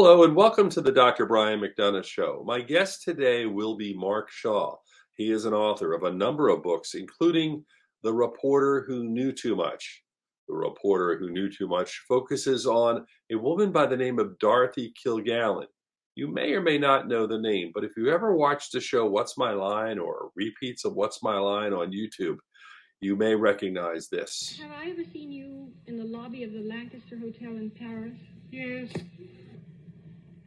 Hello and welcome to the Dr. Brian McDonough Show. My guest today will be Mark Shaw. He is an author of a number of books, including The Reporter Who Knew Too Much. The Reporter Who Knew Too Much focuses on a woman by the name of Dorothy Kilgallen. You may or may not know the name, but if you ever watched the show What's My Line or repeats of What's My Line on YouTube, you may recognize this. Have I ever seen you in the lobby of the Lancaster Hotel in Paris? Yes.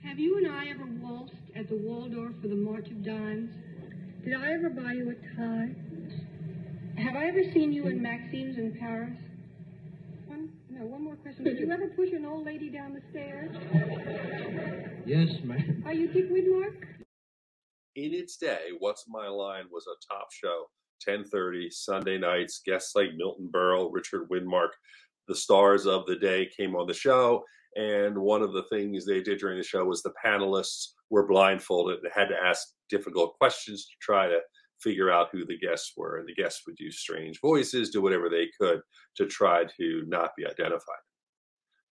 Have you and I ever waltzed at the Waldorf for the March of Dimes? Did I ever buy you a tie? Have I ever seen you in Maxim's in Paris? One, no, one more question. Did you ever push an old lady down the stairs? Yes, ma'am. Are you Dick Widmark? In its day, What's My Line was a top show. 10:30 Sunday nights. Guests like Milton Berle, Richard Widmark, the stars of the day came on the show. And one of the things they did during the show was the panelists were blindfolded and had to ask difficult questions to try to figure out who the guests were. And the guests would use strange voices, do whatever they could to try to not be identified.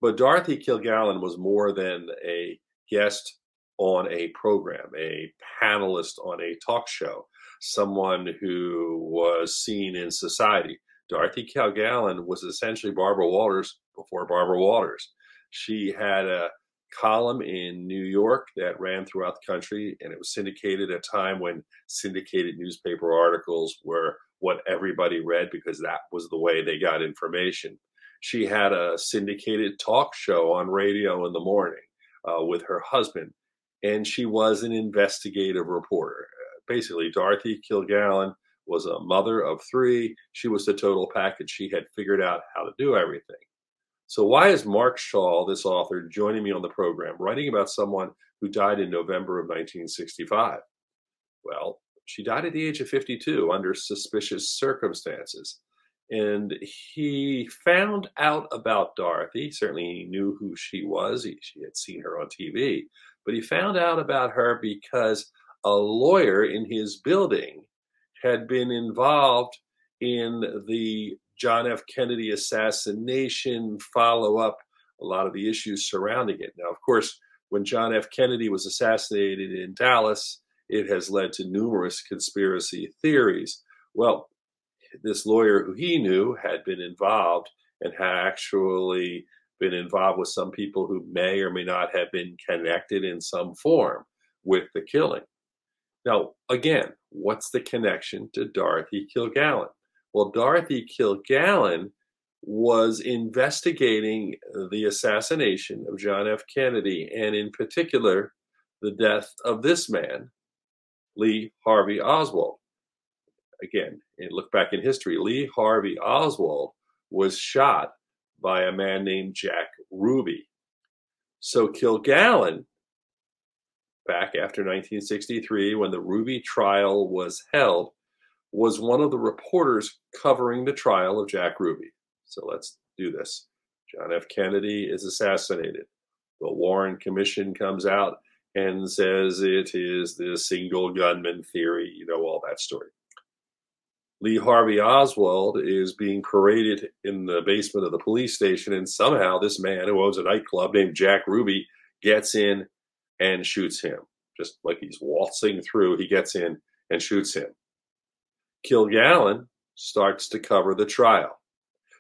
But Dorothy Kilgallen was more than a guest on a program, a panelist on a talk show, someone who was seen in society. Dorothy Kilgallen was essentially Barbara Walters before Barbara Walters. She had a column in New York that ran throughout the country, and it was syndicated at a time when syndicated newspaper articles were what everybody read because that was the way they got information. She had a syndicated talk show on radio in the morning uh, with her husband, and she was an investigative reporter. Basically, Dorothy Kilgallen was a mother of three. She was the total package. She had figured out how to do everything. So, why is Mark Shaw, this author, joining me on the program, writing about someone who died in November of 1965? Well, she died at the age of 52 under suspicious circumstances. And he found out about Dorothy. Certainly, he knew who she was. He, she had seen her on TV. But he found out about her because a lawyer in his building had been involved in the John F. Kennedy assassination follow up, a lot of the issues surrounding it. Now, of course, when John F. Kennedy was assassinated in Dallas, it has led to numerous conspiracy theories. Well, this lawyer who he knew had been involved and had actually been involved with some people who may or may not have been connected in some form with the killing. Now, again, what's the connection to Dorothy Kilgallen? Well, Dorothy Kilgallen was investigating the assassination of John F. Kennedy, and in particular, the death of this man, Lee Harvey Oswald. Again, look back in history, Lee Harvey Oswald was shot by a man named Jack Ruby. So Kilgallen, back after 1963, when the Ruby trial was held, was one of the reporters covering the trial of Jack Ruby. So let's do this. John F. Kennedy is assassinated. The Warren Commission comes out and says it is the single gunman theory, you know, all that story. Lee Harvey Oswald is being paraded in the basement of the police station, and somehow this man who owns a nightclub named Jack Ruby gets in and shoots him. Just like he's waltzing through, he gets in and shoots him. Kilgallen starts to cover the trial.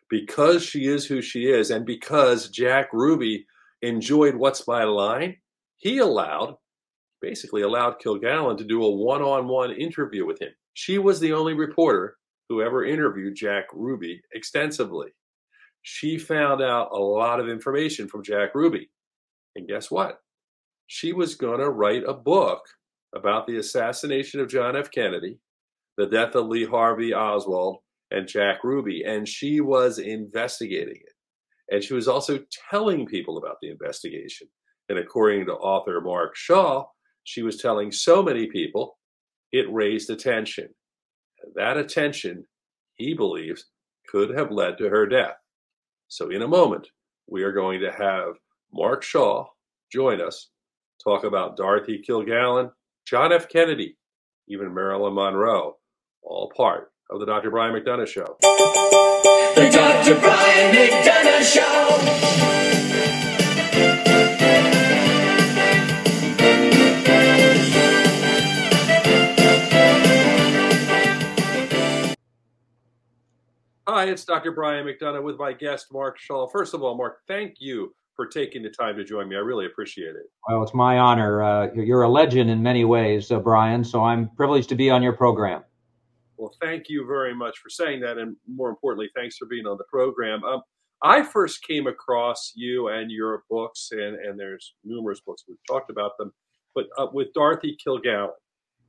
Because she is who she is, and because Jack Ruby enjoyed What's My Line, he allowed, basically allowed Kilgallen to do a one on one interview with him. She was the only reporter who ever interviewed Jack Ruby extensively. She found out a lot of information from Jack Ruby. And guess what? She was going to write a book about the assassination of John F. Kennedy the death of Lee Harvey Oswald and Jack Ruby, and she was investigating it. And she was also telling people about the investigation. And according to author Mark Shaw, she was telling so many people it raised attention. And that attention, he believes, could have led to her death. So, in a moment, we are going to have Mark Shaw join us, talk about Dorothy Kilgallen, John F. Kennedy, even Marilyn Monroe, all part of the Dr. Brian McDonough Show. The Dr. Brian McDonough Show. Hi, it's Dr. Brian McDonough with my guest, Mark Shaw. First of all, Mark, thank you for taking the time to join me. I really appreciate it. Well, it's my honor. Uh, you're a legend in many ways, uh, Brian, so I'm privileged to be on your program. Well, thank you very much for saying that. And more importantly, thanks for being on the program. Um, I first came across you and your books, and, and there's numerous books, we've talked about them, but uh, with Dorothy Kilgallen.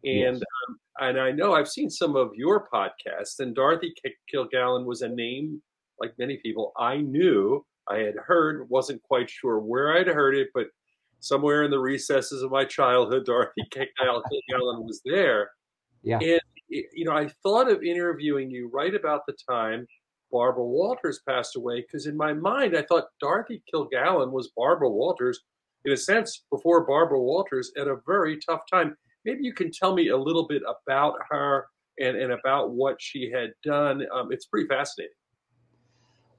And yes. um, and I know I've seen some of your podcasts, and Dorothy Kilgallen was a name, like many people, I knew, I had heard, wasn't quite sure where I'd heard it, but somewhere in the recesses of my childhood, Dorothy Kilgallen was there. Yeah. And, you know, I thought of interviewing you right about the time Barbara Walters passed away, because in my mind, I thought Dorothy Kilgallen was Barbara Walters, in a sense, before Barbara Walters at a very tough time maybe you can tell me a little bit about her and, and about what she had done. Um, it's pretty fascinating.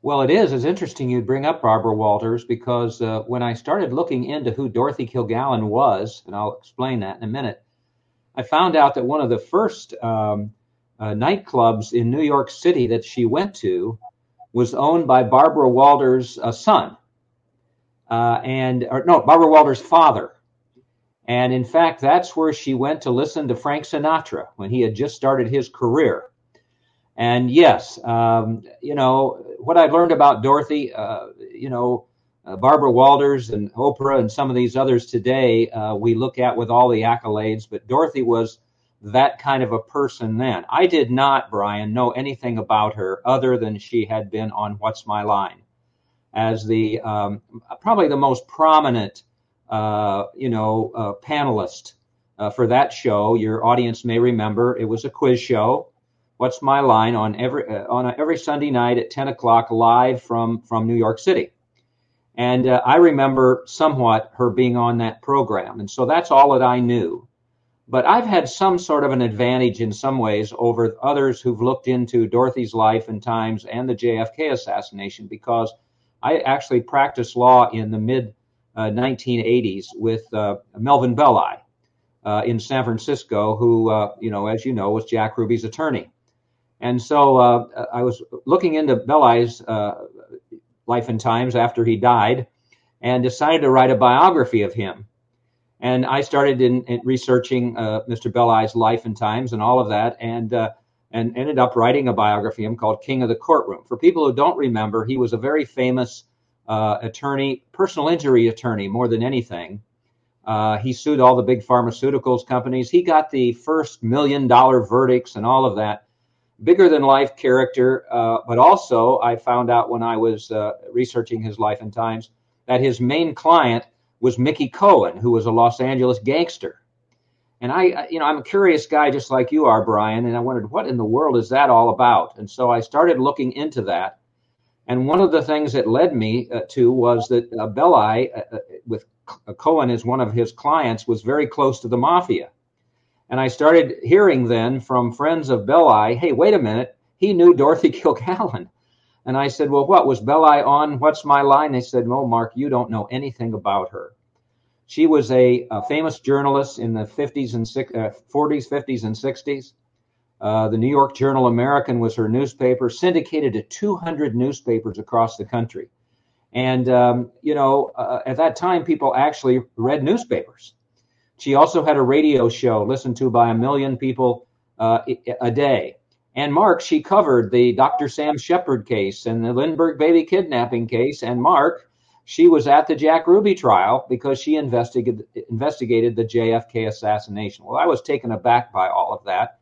Well, it is. It's interesting you bring up Barbara Walters because uh, when I started looking into who Dorothy Kilgallen was, and I'll explain that in a minute, I found out that one of the first um, uh, nightclubs in New York City that she went to was owned by Barbara Walters' uh, son, uh, and or, no, Barbara Walters' father. And in fact, that's where she went to listen to Frank Sinatra when he had just started his career. And yes, um, you know, what I've learned about Dorothy, uh, you know, uh, Barbara Walters and Oprah and some of these others today, uh, we look at with all the accolades, but Dorothy was that kind of a person then. I did not, Brian, know anything about her other than she had been on What's My Line as the um, probably the most prominent uh, you know, uh, panelist uh, for that show. Your audience may remember it was a quiz show. What's my line on every on every Sunday night at 10 o'clock live from from New York City, and uh, I remember somewhat her being on that program, and so that's all that I knew. But I've had some sort of an advantage in some ways over others who've looked into Dorothy's life and times and the JFK assassination because I actually practiced law in the mid 1980s uh, with uh, Melvin Belli uh, in San Francisco, who, you know, as you know, was Jack Ruby's attorney. And so I was looking into Belli's life and times after he died and decided to write a biography of him. And I started in, in researching uh, Mr. Belli's life and times and all of that, and uh, and ended up writing a biography of him called King of the Courtroom. For people who don't remember, he was a very famous uh, attorney, personal injury attorney, more than anything. Uh, he sued all the big pharmaceuticals companies. He got the first million dollar verdicts and all of that. Bigger than life character, uh, but also I found out when I was uh, researching his life and times that his main client was Mickey Cohen, who was a Los Angeles gangster. And I, you know, I'm a curious guy just like you are, Brian, and I wondered what in the world is that all about? And so I started looking into that and one of the things that led me uh, to was that uh, Belli, uh, uh with Cohen as one of his clients, was very close to the mafia. And I started hearing then from friends of Belli, hey, wait a minute, he knew Dorothy Kilgallen. And I said, well, what was Belli on? What's my line? They said, no, Mark, you don't know anything about her. She was a, a famous journalist in the 50s and 40s, 50s, and 60s. Uh, the New York Journal American was her newspaper, syndicated to 200 newspapers across the country. And, um, you know, uh, at that time, people actually read newspapers. She also had a radio show listened to by a million people uh, a day. And Mark, she covered the Dr. Sam Sheppard case and the Lindbergh baby kidnapping case. And Mark, she was at the Jack Ruby trial because she investigated, investigated the JFK assassination. Well, I was taken aback by all of that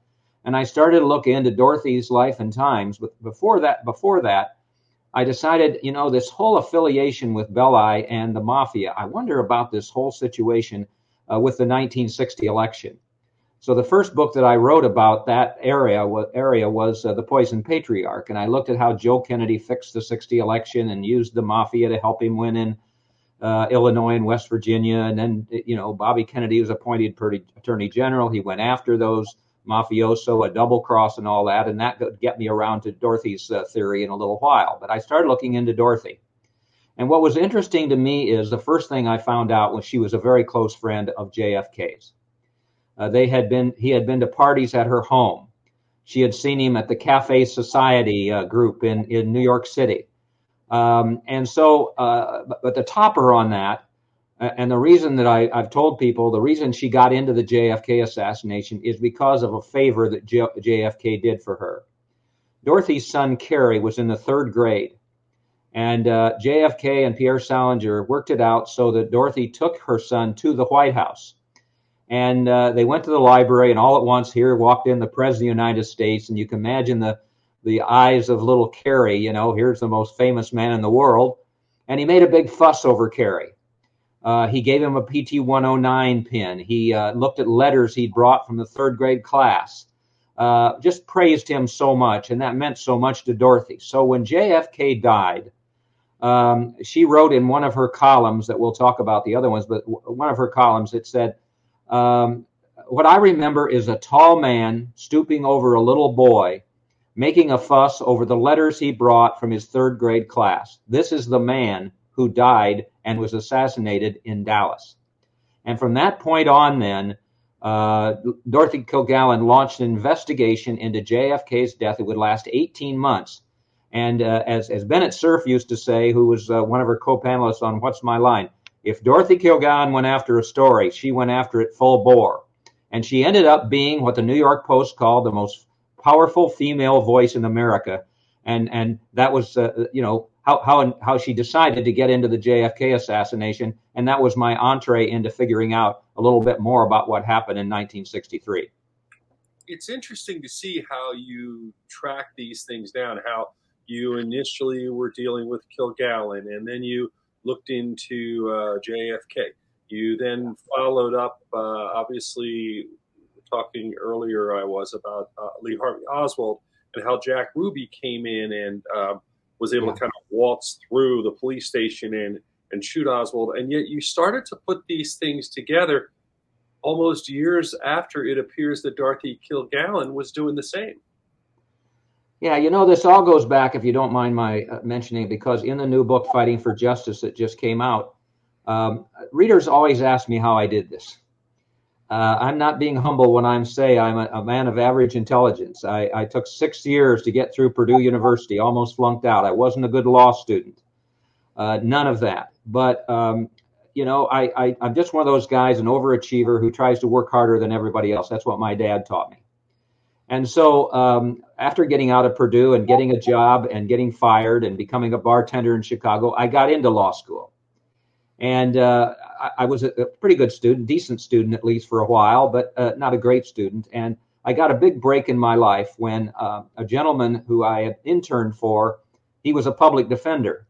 and I started to look into Dorothy's life and times. But before that, before that, I decided, you know, this whole affiliation with Belli and the mafia. I wonder about this whole situation uh, with the 1960 election. So the first book that I wrote about that area was, area was uh, the Poison Patriarch, and I looked at how Joe Kennedy fixed the 60 election and used the mafia to help him win in uh, Illinois and West Virginia. And then, you know, Bobby Kennedy was appointed Attorney General. He went after those mafioso, a double cross, and all that. And that get me around to Dorothy's uh, theory in a little while. But I started looking into Dorothy. And what was interesting to me is the first thing I found out was she was a very close friend of JFK's. Uh, they had been, he had been to parties at her home. she had seen him at the Cafe Society uh, group in, in New York City. Um, and so, uh, but, but the topper on that, and the reason that I, have told people, the reason she got into the JFK assassination is because of a favor that J, JFK did for her. Dorothy's son, Kerry, was in the third grade. And uh, JFK and Pierre Salinger worked it out so that Dorothy took her son to the White House. And uh, they went to the library, and all at once, here walked in the President of the United States. And you can imagine the, the eyes of little Kerry, you know, here's the most famous man in the world. And he made a big fuss over Kerry. Uh, he gave him a PT 109 pin. He uh, looked at letters he'd brought from the third grade class. Uh, just praised him so much, and that meant so much to Dorothy. So when JFK died, um, she wrote in one of her columns that we'll talk about the other ones, but one of her columns it said, um, "What I remember is a tall man stooping over a little boy, making a fuss over the letters he brought from his third grade class. This is the man who died and was assassinated in Dallas." And from that point on, then. Uh, Dorothy Kilgallen launched an investigation into JFK's death. It would last 18 months and uh, as, as Bennett Cerf used to say, who was uh, one of her co-panelists on What's My Line, if Dorothy Kilgallen went after a story, she went after it full bore. And she ended up being what the New York Post called the most powerful female voice in America. And, and that was, uh, you know, how, how, how she decided to get into the JFK assassination. And that was my entree into figuring out a little bit more about what happened in 1963. It's interesting to see how you track these things down, how you initially were dealing with Kilgallen, and then you looked into uh, JFK. You then followed up, uh, obviously, talking earlier, I was about uh, Lee Harvey Oswald and how Jack Ruby came in and um, was able yeah. to kind of waltz through the police station and, and shoot Oswald. And yet you started to put these things together almost years after it appears that Dorothy Kilgallen was doing the same. Yeah, you know, this all goes back, if you don't mind my uh, mentioning, because in the new book, Fighting for Justice, that just came out, um, readers always ask me how I did this. Uh, I'm not being humble when I say I'm a, a man of average intelligence. I, I, took six years to get through Purdue University, almost flunked out. I wasn't a good law student. Uh, none of that. But, um, you know, I, I, I'm just one of those guys, an overachiever who tries to work harder than everybody else. That's what my dad taught me. And so um, after getting out of Purdue and getting a job and getting fired and becoming a bartender in Chicago, I got into law school. And uh, I, I, was a, a, pretty good student, decent student at least for a while, but uh, not a great student. And I got a big break in my life when uh, a gentleman who I had interned for, he was a public defender.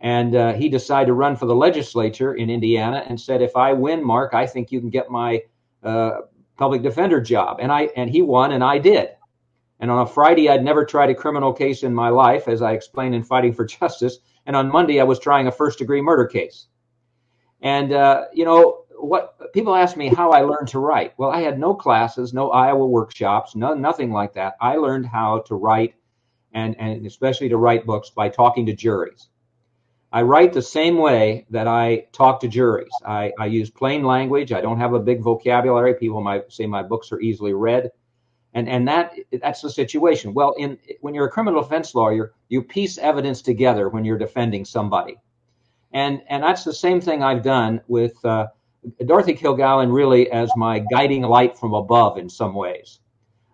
And uh, he decided to run for the legislature in Indiana and said, if I win, Mark, I think you can get my uh, public defender job. And I and he won and I did. And on a Friday, I'd never tried a criminal case in my life, as I explained in Fighting for Justice. And on Monday, I was trying a first degree murder case. And, uh, you know, what people ask me how I learned to write. Well, I had no classes, no Iowa workshops, no, nothing like that. I learned how to write and, and especially to write books by talking to juries. I write the same way that I talk to juries. I, I use plain language. I don't have a big vocabulary. People might say my books are easily read. And, and that that's the situation. Well, in when you're a criminal defense lawyer, you piece evidence together when you're defending somebody, and and that's the same thing I've done with uh, Dorothy Kilgallen, really as my guiding light from above in some ways.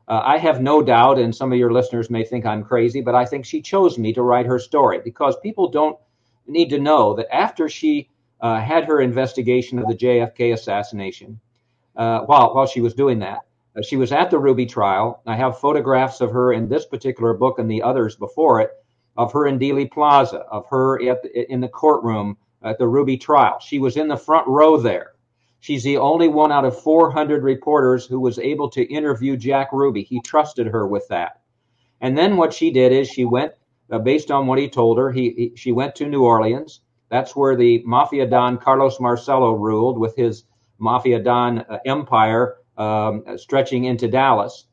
Uh, I have no doubt, and some of your listeners may think I'm crazy, but I think she chose me to write her story because people don't need to know that after she uh, had her investigation of the JFK assassination, uh, while while she was doing that, uh, she was at the Ruby trial. I have photographs of her in this particular book and the others before it, of her in Dealey Plaza, of her the, in the courtroom at the Ruby trial. She was in the front row there. She's the only one out of 400 reporters who was able to interview Jack Ruby. He trusted her with that. And then what she did is she went uh, based on what he told her. He, he, she went to New Orleans. That's where the mafia don Carlos Marcello ruled with his mafia don uh, empire um, stretching into Dallas.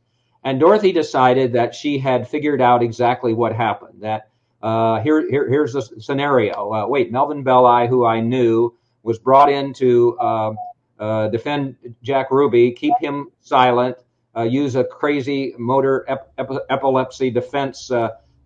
And Dorothy decided that she had figured out exactly what happened. That uh, here, here, here's the scenario. Uh, wait, Melvin Belli, who I knew, was brought in to um, uh, defend Jack Ruby, keep him silent, uh, use a crazy motor ep- ep- epilepsy defense,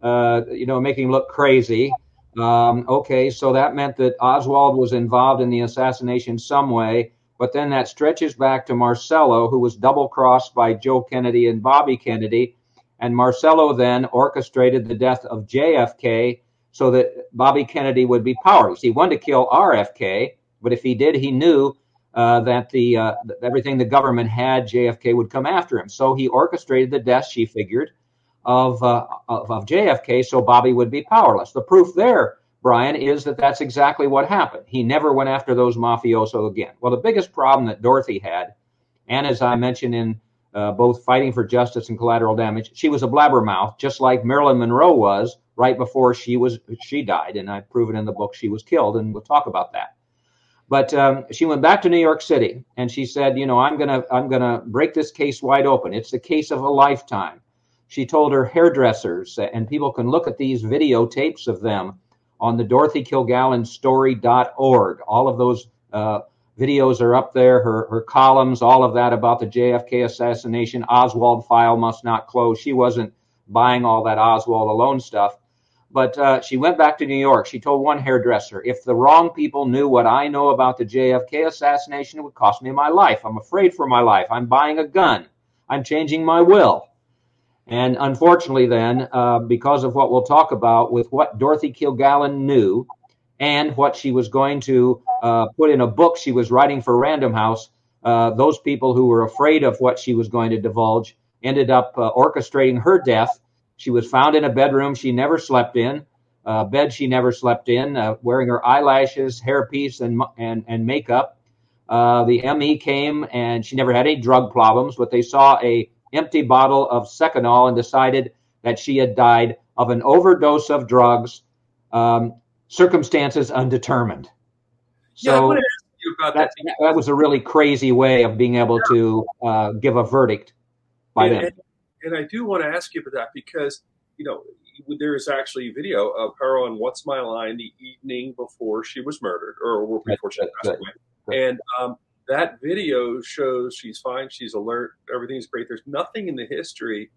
uh, you know, making him look crazy. Um, okay, so that meant that Oswald was involved in the assassination some way, but then that stretches back to Marcello, who was double crossed by Joe Kennedy and Bobby Kennedy. And Marcello then orchestrated the death of JFK so that Bobby Kennedy would be powerless. He wanted to kill RFK, but if he did, he knew uh, that the uh, everything the government had, JFK would come after him. So he orchestrated the death, she figured, of, uh, of, of JFK, so Bobby would be powerless. The proof there, Brian, is that that's exactly what happened. He never went after those mafioso again. Well, the biggest problem that Dorothy had, and as I mentioned in uh, both Fighting for Justice and Collateral Damage, she was a blabbermouth, just like Marilyn Monroe was right before she was she died, and I prove it in the book. She was killed, and we'll talk about that. But um, she went back to New York City, and she said, "You know, I'm gonna I'm gonna break this case wide open. It's the case of a lifetime." She told her hairdressers, and people can look at these videotapes of them on the DorothyKilgallenStory.org. All of those uh, videos are up there. Her her columns, all of that about the JFK assassination. Oswald file must not close. She wasn't buying all that Oswald alone stuff. But uh, she went back to New York. She told one hairdresser, if the wrong people knew what I know about the JFK assassination, it would cost me my life. I'm afraid for my life. I'm buying a gun. I'm changing my will. And unfortunately, then, uh, because of what we'll talk about with what Dorothy Kilgallen knew and what she was going to uh, put in a book she was writing for Random House, uh, those people who were afraid of what she was going to divulge ended up uh, orchestrating her death she was found in a bedroom she never slept in, a bed she never slept in, uh, wearing her eyelashes, hairpiece, and and and makeup. Uh, the ME came and she never had any drug problems, but they saw a empty bottle of Seconal and decided that she had died of an overdose of drugs, um, circumstances undetermined. So yeah, that, that, that, was a really crazy way of being able to uh, give a verdict by and, them. And, and I do want to ask you about that because you know there is actually video of her on "What's My Line" the evening before she was murdered, or before she passed away, and um, that video shows she's fine, she's alert, everything's great. There's nothing in the history,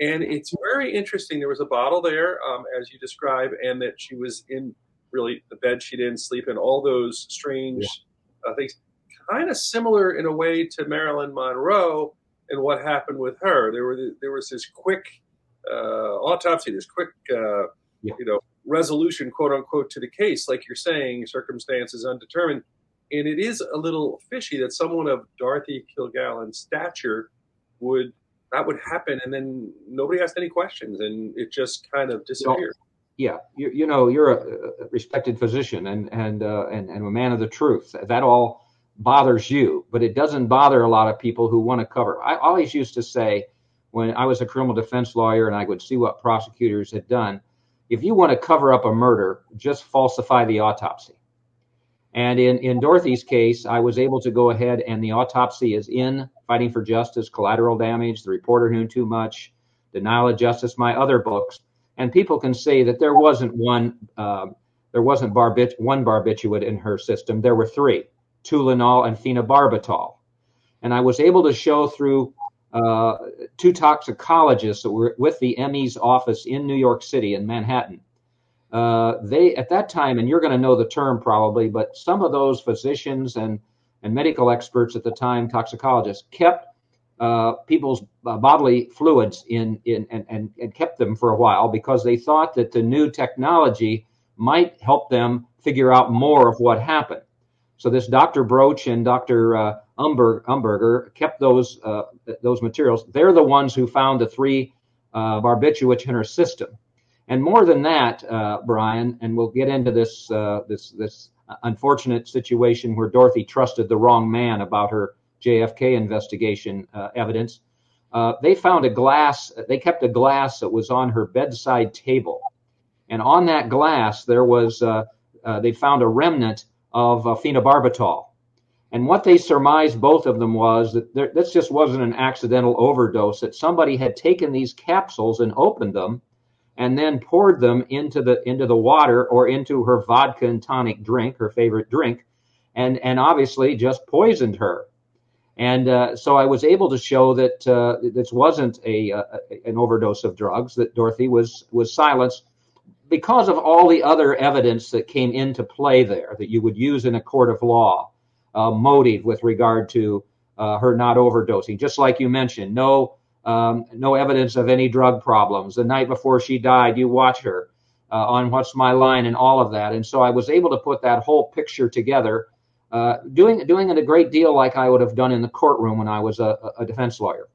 and it's very interesting. There was a bottle there, um, as you describe, and that she was in really the bed she didn't sleep in. All those strange yeah. uh, things, kind of similar in a way to Marilyn Monroe and what happened with her. There were there was this quick uh, autopsy, this quick uh, yeah. you know resolution, quote unquote, to the case, like you're saying, circumstances undetermined. And it is a little fishy that someone of Dorothy Kilgallen's stature would that would happen, and then nobody asked any questions, and it just kind of disappeared. yeah, you, you know, you're a, respected physician and and uh, and and a man of the truth. That all bothers you, but it doesn't bother a lot of people who want to cover. I always used to say when I was a criminal defense lawyer and I would see what prosecutors had done, if you want to cover up a murder, just falsify the autopsy. And in, in Dorothy's case, I was able to go ahead and the autopsy is in Fighting for Justice, Collateral Damage, The Reporter Knew Too Much, Denial of Justice, my other books. And people can say that there wasn't one, uh, there wasn't barbit- one barbiturate in her system. There were three. Tuinal and phenobarbital. And I was able to show through uh, two toxicologists that were with the ME's office in New York City in Manhattan. Uh, they at that time, and you're going to know the term probably, but some of those physicians and and medical experts at the time, toxicologists, kept uh, people's uh, bodily fluids in, in and, and, and kept them for a while because they thought that the new technology might help them figure out more of what happened. So this Dr. Broich and Dr. Uh, Umber, Umberger kept those uh, those materials. They're the ones who found the three uh, barbiturates in her system. And more than that, uh, Brian, and we'll get into this uh, this this unfortunate situation where Dorothy trusted the wrong man about her JFK investigation uh, evidence. Uh, they found a glass. They kept a glass that was on her bedside table, and on that glass there was. they found a remnant of uh, phenobarbital. And what they surmised, both of them, was that there, this just wasn't an accidental overdose, that somebody had taken these capsules and opened them and then poured them into the into the water or into her vodka and tonic drink, her favorite drink, and, and obviously just poisoned her. And uh, so I was able to show that uh, this wasn't a, a, an overdose of drugs, that Dorothy was was silenced because of all the other evidence that came into play there that you would use in a court of law, uh, motive with regard to uh, her not overdosing. Just like you mentioned, no um, no evidence of any drug problems. The night before she died, you watch her uh, on What's My Line and all of that. And so I was able to put that whole picture together, uh, doing doing it a great deal like I would have done in the courtroom when I was a, a defense lawyer.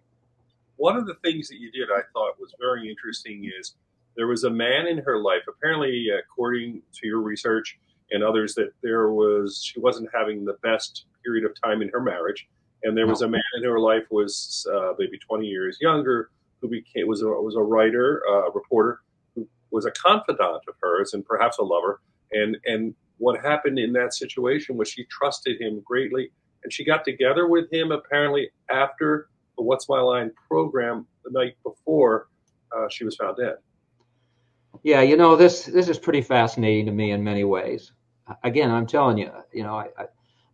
One of the things that you did, I thought, was very interesting. Is there was a man in her life, apparently, according to your research and others, that there was she wasn't having the best period of time in her marriage, and there was a man in her life who was uh, maybe 20 years younger who became was a was a writer, uh, reporter who was a confidant of hers and perhaps a lover, and and what happened in that situation was she trusted him greatly, and she got together with him apparently after the What's My Line program the night before uh, she was found dead. Yeah, you know this this is pretty fascinating to me in many ways. Again, I'm telling you, you know, I, I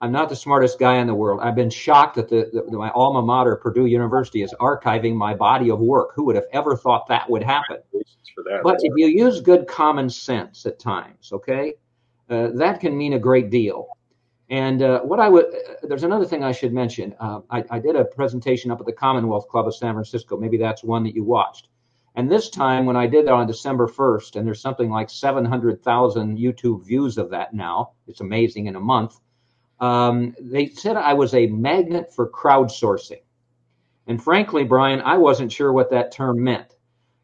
I'm not the smartest guy in the world. I've been shocked that the, the, my alma mater, Purdue University, is archiving my body of work. Who would have ever thought that would happen? That, but if you use good common sense at times, okay, uh, that can mean a great deal. And uh, what I would, uh, there's another thing I should mention. Uh, I, I did a presentation up at the Commonwealth Club of San Francisco. Maybe that's one that you watched. And this time, when I did that on December 1st, and there's something like 700,000 YouTube views of that now, it's amazing in a month um, they said I was a magnet for crowdsourcing. And frankly, Brian, I wasn't sure what that term meant.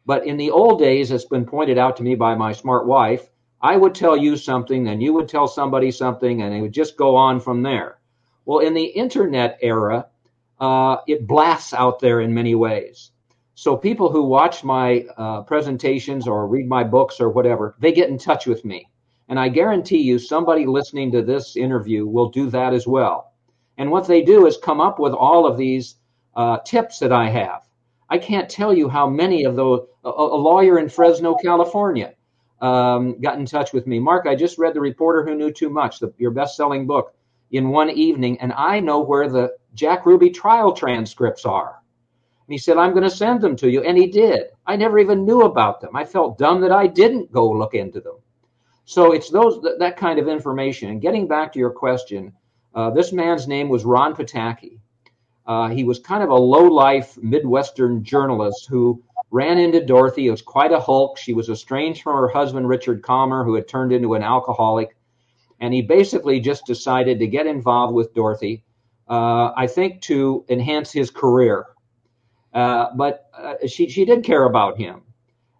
But in the old days, it's been pointed out to me by my smart wife, I would tell you something, then you would tell somebody something, and it would just go on from there. Well, in the internet era, uh, it blasts out there in many ways. So people who watch my uh, presentations or read my books or whatever, they get in touch with me. And I guarantee you, somebody listening to this interview will do that as well. And what they do is come up with all of these uh, tips that I have. I can't tell you how many of those. A, a lawyer in Fresno, California, um, got in touch with me. Mark, I just read The Reporter Who Knew Too Much, the, your best selling book, in one evening, and I know where the Jack Ruby trial transcripts are. And he said, I'm going to send them to you. And he did. I never even knew about them. I felt dumb that I didn't go look into them. So it's those that kind of information. And getting back to your question, uh, this man's name was Ron Pataky. Uh, he was kind of a low-life Midwestern journalist who ran into Dorothy. It was quite a hulk. She was estranged from her husband, Richard Kollmar, who had turned into an alcoholic. And he basically just decided to get involved with Dorothy, uh, I think to enhance his career. Uh, but uh, she, she did care about him.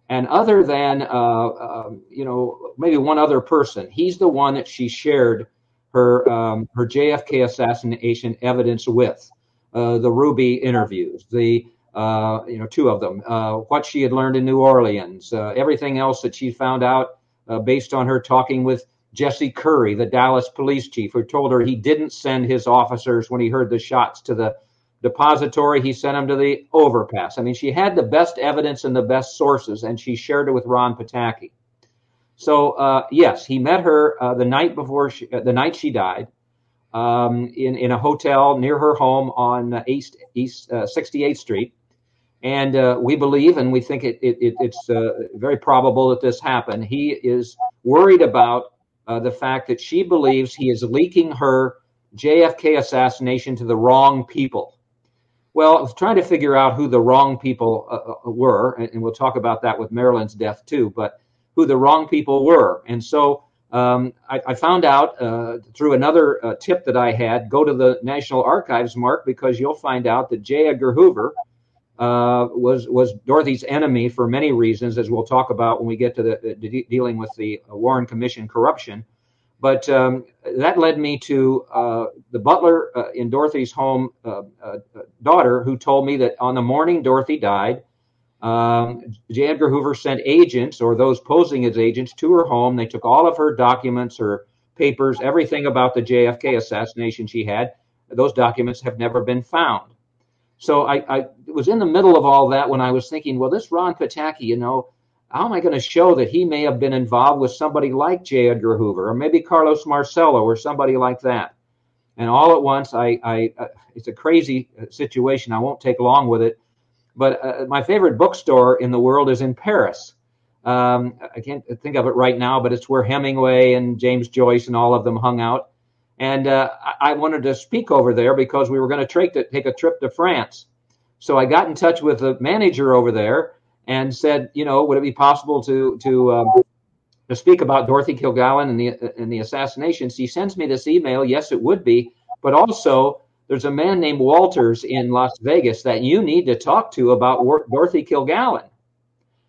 And other than, uh, um, you know, maybe one other person, he's the one that she shared her um, her JFK assassination evidence with. Uh, the Ruby interviews, the uh, you know two of them, uh, what she had learned in New Orleans, uh, everything else that she found out uh, based on her talking with Jesse Curry, the Dallas police chief, who told her he didn't send his officers when he heard the shots to the depository. He sent him to the overpass. I mean, she had the best evidence and the best sources, and she shared it with Ron Pataky. So uh, yes, he met her uh, the night before she, uh, the night she died um, in in a hotel near her home on East East 68th uh, Street, and uh, we believe and we think it, it, it it's uh, very probable that this happened. He is worried about the fact that she believes he is leaking her JFK assassination to the wrong people. Well, I was trying to figure out who the wrong people uh, uh, were, and we'll talk about that with Marilyn's death too, but who the wrong people were. And so um, I, I, found out uh, through another uh, tip that I had go to the National Archives, Mark, because you'll find out that J. Edgar Hoover uh, was was Dorothy's enemy for many reasons, as we'll talk about when we get to the, the dealing with the Warren Commission corruption. But um, that led me to uh, the butler uh, in Dorothy's home, uh, uh daughter, who told me that on the morning Dorothy died, um, J. Edgar Hoover sent agents or those posing as agents to her home. They took all of her documents, her papers, everything about the JFK assassination she had. Those documents have never been found. So I, I was in the middle of all that when I was thinking, well, this Ron Pataky, you know, how am I going to show that he may have been involved with somebody like J. Edgar Hoover or maybe Carlos Marcello or somebody like that? and all at once, I, I uh, it's a crazy uh, situation. I won't take long with it, but uh, my favorite bookstore in the world is in Paris. Um, I can't think of it right now, but it's where Hemingway and James Joyce and all of them hung out. And uh, I wanted to speak over there because we were going to take a trip to France. So I got in touch with the manager over there and said, you know, would it be possible to to um, to speak about Dorothy Kilgallen and the and the assassinations? He sends me this email. Yes, it would be, but also there's a man named Walters in Las Vegas that you need to talk to about Dorothy Kilgallen.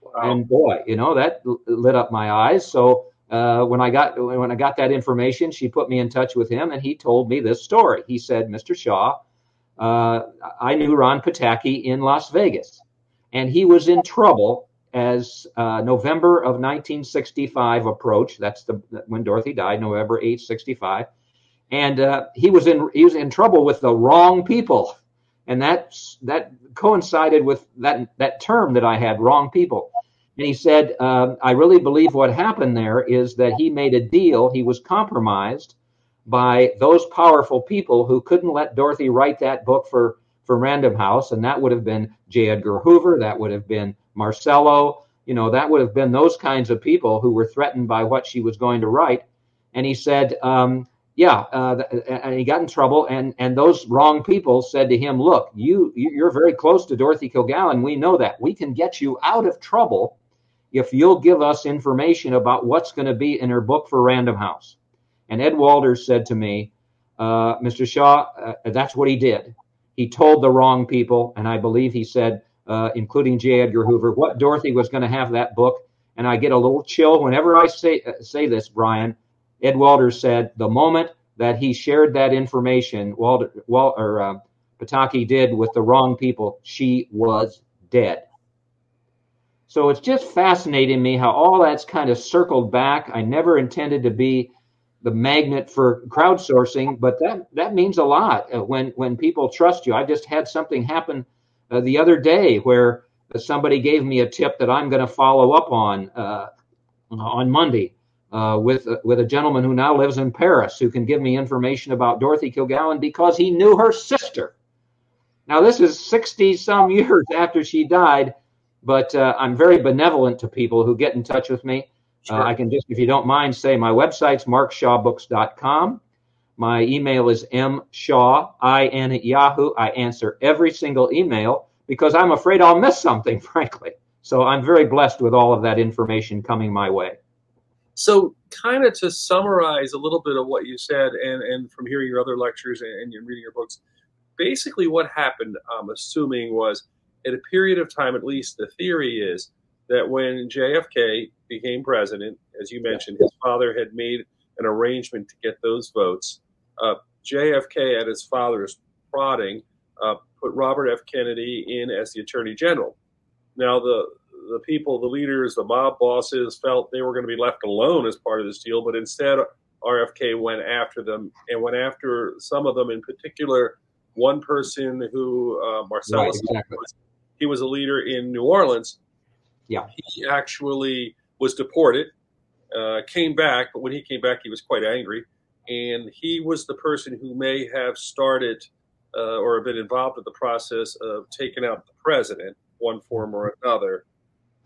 Wow. And boy, you know that lit up my eyes. So uh, when I got when I got that information, she put me in touch with him, and he told me this story. He said, "Mr. Shaw, uh, I knew Ron Pataky in Las Vegas, and he was in trouble as uh, November of 1965 approached. That's the when Dorothy died, November 8, 65, and uh, he was in he was in trouble with the wrong people, and that that coincided with that that term that I had, wrong people. And he said, uh, I really believe what happened there is that he made a deal. He was compromised by those powerful people who couldn't let Dorothy write that book for, for Random House. And that would have been J. Edgar Hoover. That would have been Marcello. You know, that would have been those kinds of people who were threatened by what she was going to write. And he said, um, yeah, uh, and he got in trouble. And, and those wrong people said to him, look, you, you're very close to Dorothy Kilgallen. We know that. We can get you out of trouble if you'll give us information about what's going to be in her book for Random House. And Ed Walters said to me, uh, Mr. Shaw, uh, that's what he did. He told the wrong people, and I believe he said, uh, including J. Edgar Hoover, what Dorothy was going to have that book. And I get a little chill whenever I say uh, say this, Brian. Ed Walters said the moment that he shared that information, Walter, Wal, or uh, Pataky did with the wrong people, she was dead. So it's just fascinating me how all that's kind of circled back. I never intended to be the magnet for crowdsourcing, but that that means a lot uh, when when people trust you. I just had something happen uh, the other day where somebody gave me a tip that I'm going to follow up on uh, on Monday uh, with uh, with a gentleman who now lives in Paris who can give me information about Dorothy Kilgallen because he knew her sister. Now this is 60 some years after she died but uh, I'm very benevolent to people who get in touch with me. Uh, sure. Uh, I can just, if you don't mind, say my website's markshawbooks.com. My email is mshaw, in at Yahoo. I answer every single email because I'm afraid I'll miss something, frankly. So I'm very blessed with all of that information coming my way. So, kind of to summarize a little bit of what you said, and, and from hearing your other lectures and, and reading your books, basically what happened, I'm assuming, was at a period of time, at least the theory is that when JFK became president, as you mentioned, his father had made an arrangement to get those votes. Uh, JFK, at his father's prodding, uh, put Robert F. Kennedy in as the Attorney General. Now, the the people, the leaders, the mob bosses felt they were going to be left alone as part of this deal, but instead, RFK went after them and went after some of them, in particular, one person who uh, Marcellus right, exactly. he was a leader in New Orleans. Yeah. He actually was deported, uh, came back, but when he came back, he was quite angry. And he was the person who may have started uh, or been involved in the process of taking out the president, one form or another.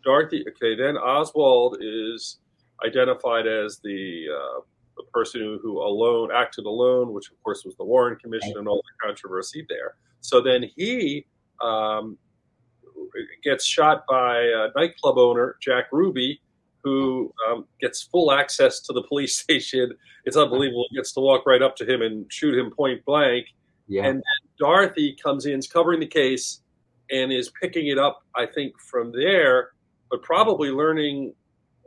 Dorothy, okay, then Oswald is identified as the, uh, the person who, who, alone acted alone, which of course was the Warren Commission and all the controversy there. So then he um, gets shot by a nightclub owner, Jack Ruby, who um, gets full access to the police station. It's unbelievable. He gets to walk right up to him and shoot him point blank. Yeah. And Dorothy comes in, is covering the case, and is picking it up, I think, from there, but probably learning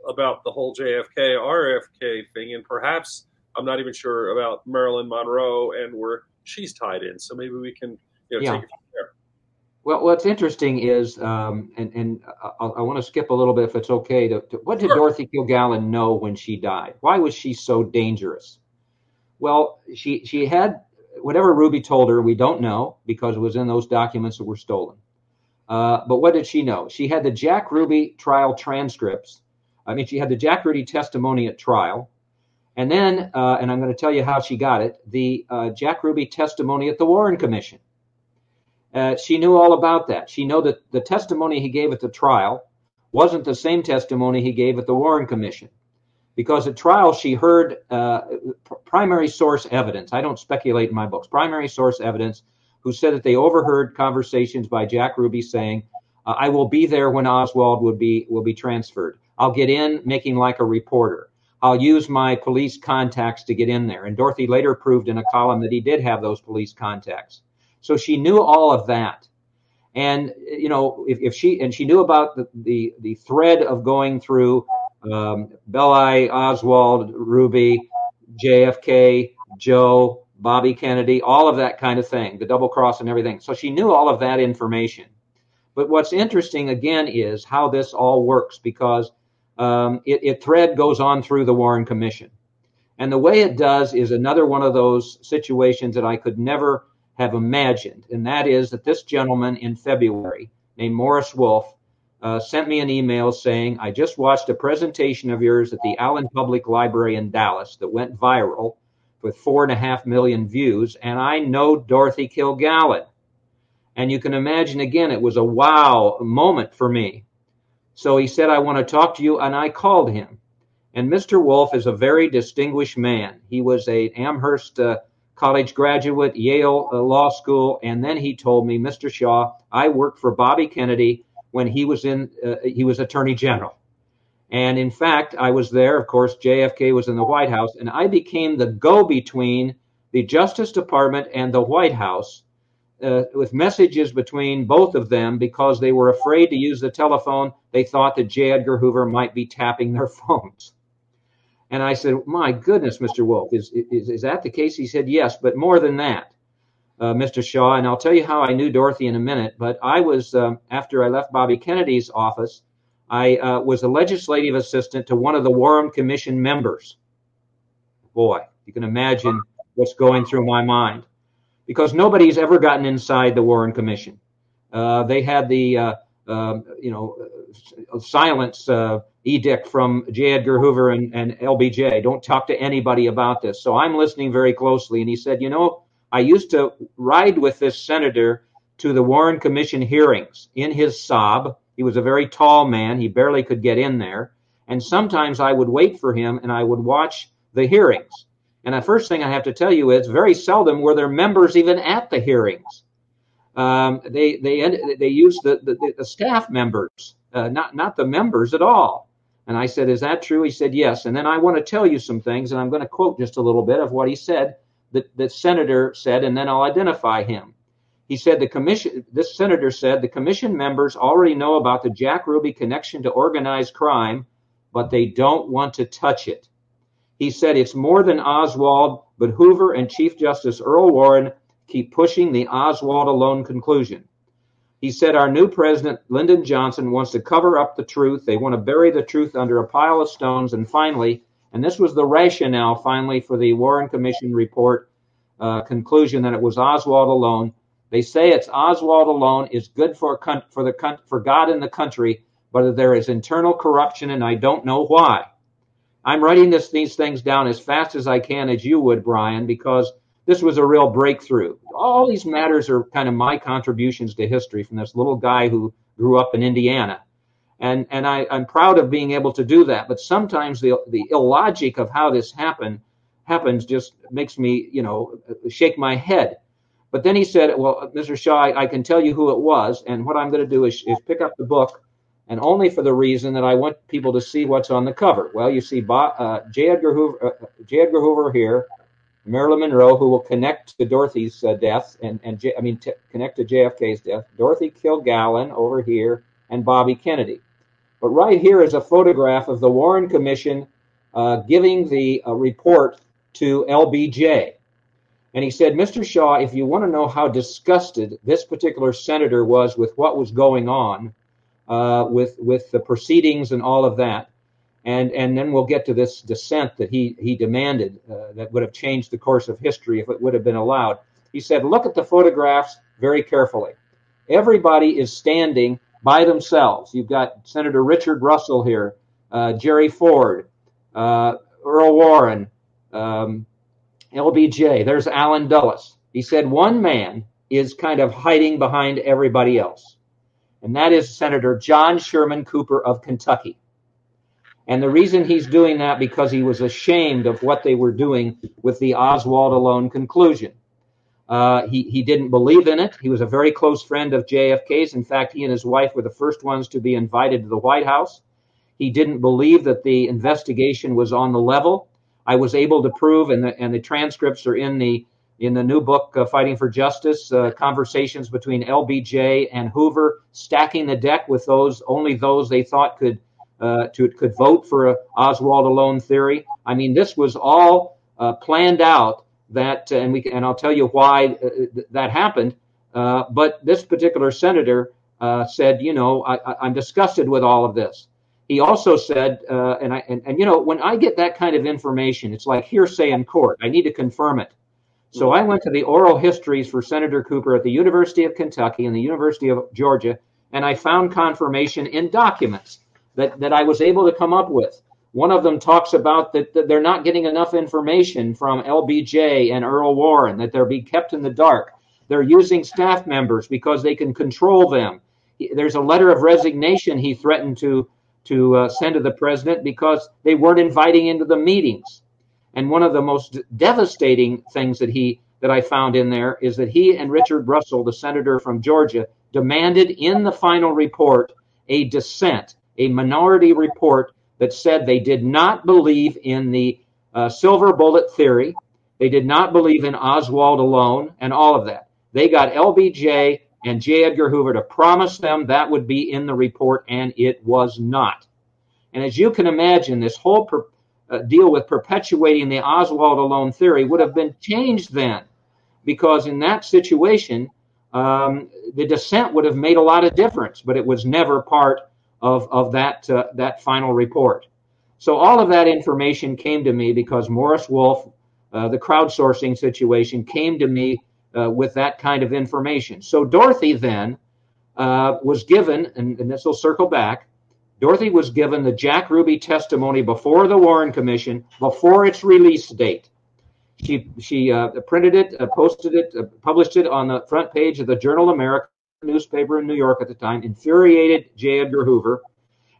about the whole JFK, RFK thing, and perhaps I'm not even sure about Marilyn Monroe and where she's tied in. So maybe we can you know, yeah. take it well, what's interesting is, um, and, and I, I want to skip a little bit if it's okay. To, to what did sure. Dorothy Kilgallen know when she died? Why was she so dangerous? Well, she she had whatever Ruby told her. We don't know because it was in those documents that were stolen. Uh, but what did she know? She had the Jack Ruby trial transcripts. I mean, she had the Jack Ruby testimony at trial, And then, uh, and I'm going to tell you how she got it the uh, Jack Ruby testimony at the Warren Commission. Uh, she knew all about that. She knew that the testimony he gave at the trial wasn't the same testimony he gave at the Warren Commission. Because at trial, she heard uh, primary source evidence. I don't speculate in my books. Primary source evidence who said that they overheard conversations by Jack Ruby saying, uh, "I will be there when Oswald would be will be transferred. I'll get in making like a reporter. I'll use my police contacts to get in there." And Dorothy later proved in a column that he did have those police contacts. So she knew all of that. And you know, if, if she and she knew about the, the, the thread of going through um, Belli, Oswald, Ruby, JFK, Joe, Bobby Kennedy, all of that kind of thing, the double cross and everything. So she knew all of that information. But what's interesting again is how this all works because um, it, it thread goes on through the Warren Commission. And the way it does is another one of those situations that I could never have imagined. And that is that this gentleman in February, named Morris Wolf, uh, sent me an email saying, I just watched a presentation of yours at the Allen Public Library in Dallas that went viral with four and a half million views, and I know Dorothy Kilgallen. And you can imagine again, it was a wow moment for me. So he said, I want to talk to you, and I called him. And Mr. Wolf is a very distinguished man. He was a Amherst uh, college graduate, Yale uh, Law School, and then he told me, Mr. Shaw, I worked for Bobby Kennedy when he was in uh, he was Attorney General. And in fact, I was there. Of course, JFK was in the White House, and I became the go between the Justice Department and the White House uh, with messages between both of them because they were afraid to use the telephone. They thought that J. Edgar Hoover might be tapping their phones. And I said, My goodness, Mr. Wolf, is, is, is that the case? He said, Yes, but more than that, uh, Mr. Shaw. And I'll tell you how I knew Dorothy in a minute. But I was, um, after I left Bobby Kennedy's office, I uh, was a legislative assistant to one of the Warren Commission members. Boy, you can imagine what's going through my mind because nobody's ever gotten inside the Warren Commission. Uh, they had the, uh, um, you know, uh, silence uh, edict from J. Edgar Hoover and, and LBJ. Don't talk to anybody about this. So I'm listening very closely. And he said, you know, I used to ride with this senator to the Warren Commission hearings in his Saab he was a very tall man. He barely could get in there. And sometimes I would wait for him and I would watch the hearings. And the first thing I have to tell you is very seldom were there members even at the hearings. Um, they they they used the, the, the staff members, uh, not not the members at all. And I said, "Is that true?" He said, "Yes." And then I want to tell you some things, and I'm going to quote just a little bit of what he said that the senator said, and then I'll identify him. He said the commission, this senator said the commission members already know about the Jack Ruby connection to organized crime, but they don't want to touch it. He said it's more than Oswald, but Hoover and Chief Justice Earl Warren keep pushing the Oswald alone conclusion. He said our new president, Lyndon Johnson, wants to cover up the truth. They want to bury the truth under a pile of stones. And finally, and this was the rationale finally for the Warren Commission report uh, conclusion that it was Oswald alone. They say it's Oswald alone is good for for the for God and the country, but there is internal corruption, and I don't know why. I'm writing this, these things down as fast as I can, as you would, Brian, because this was a real breakthrough. All these matters are kind of my contributions to history from this little guy who grew up in Indiana. And, and I, I'm proud of being able to do that. But sometimes the, the illogic of how this happened happens just makes me, you know, shake my head. But then he said, Well, Mr. Shaw, I, I can tell you who it was. And what I'm going to do is, is pick up the book, and only for the reason that I want people to see what's on the cover. Well, you see uh, J. Edgar Hoover, uh, J. Edgar Hoover here, Marilyn Monroe, who will connect to Dorothy's uh, death, and, and J, I mean, t- connect to JFK's death, Dorothy Kilgallen over here, and Bobby Kennedy. But right here is a photograph of the Warren Commission uh, giving the uh, report to LBJ. And he said, Mr. Shaw, if you want to know how disgusted this particular senator was with what was going on, uh, with with the proceedings and all of that, and and then we'll get to this dissent that he he demanded uh, that would have changed the course of history if it would have been allowed. He said, look at the photographs very carefully. Everybody is standing by themselves. You've got Senator Richard Russell here, uh, Jerry Ford, uh, Earl Warren, um, LBJ, there's Allen Dulles. He said one man is kind of hiding behind everybody else, and that is Senator John Sherman Cooper of Kentucky. And the reason he's doing that because he was ashamed of what they were doing with the Oswald alone conclusion. Uh, he, he didn't believe in it. He was a very close friend of JFK's. In fact, he and his wife were the first ones to be invited to the White House. He didn't believe that the investigation was on the level. I was able to prove, and the, and the transcripts are in the in the new book, uh, Fighting for Justice, uh, conversations between LBJ and Hoover, stacking the deck with those only those they thought could uh, to, could vote for Oswald alone theory. I mean, this was all uh, planned out. That and we and I'll tell you why uh, that happened. Uh, but this particular senator said, you know, I, am disgusted with all of this. He also said, and I and, and you know, when I get that kind of information, it's like hearsay in court. I need to confirm it. So I went to the oral histories for Senator Cooper at the University of Kentucky and the University of Georgia, and I found confirmation in documents that, that I was able to come up with. One of them talks about that, that they're not getting enough information from LBJ and Earl Warren, that they're being kept in the dark. They're using staff members because they can control them. There's a letter of resignation he threatened to, to uh, send to the president because they weren't inviting into the meetings. And one of the most devastating things that he that I found in there is that he and Richard Russell, the senator from Georgia, demanded in the final report a dissent, a minority report that said they did not believe in the uh, silver bullet theory. They did not believe in Oswald alone and all of that. They got LBJ and J. Edgar Hoover to promise them that would be in the report, and it was not. And as you can imagine, this whole per- uh, deal with perpetuating the Oswald alone theory would have been changed then, because in that situation, um, the dissent would have made a lot of difference, but it was never part of, of that, uh, that final report. So all of that information came to me because Morris Wolf, uh, the crowdsourcing situation, came to me uh, with that kind of information. So Dorothy then uh, was given, and, and this will circle back, Dorothy was given the Jack Ruby testimony before the Warren Commission, before its release date. She she uh, printed it, uh, posted it, uh, published it on the front page of the Journal-American newspaper in New York at the time. Infuriated J. Edgar Hoover,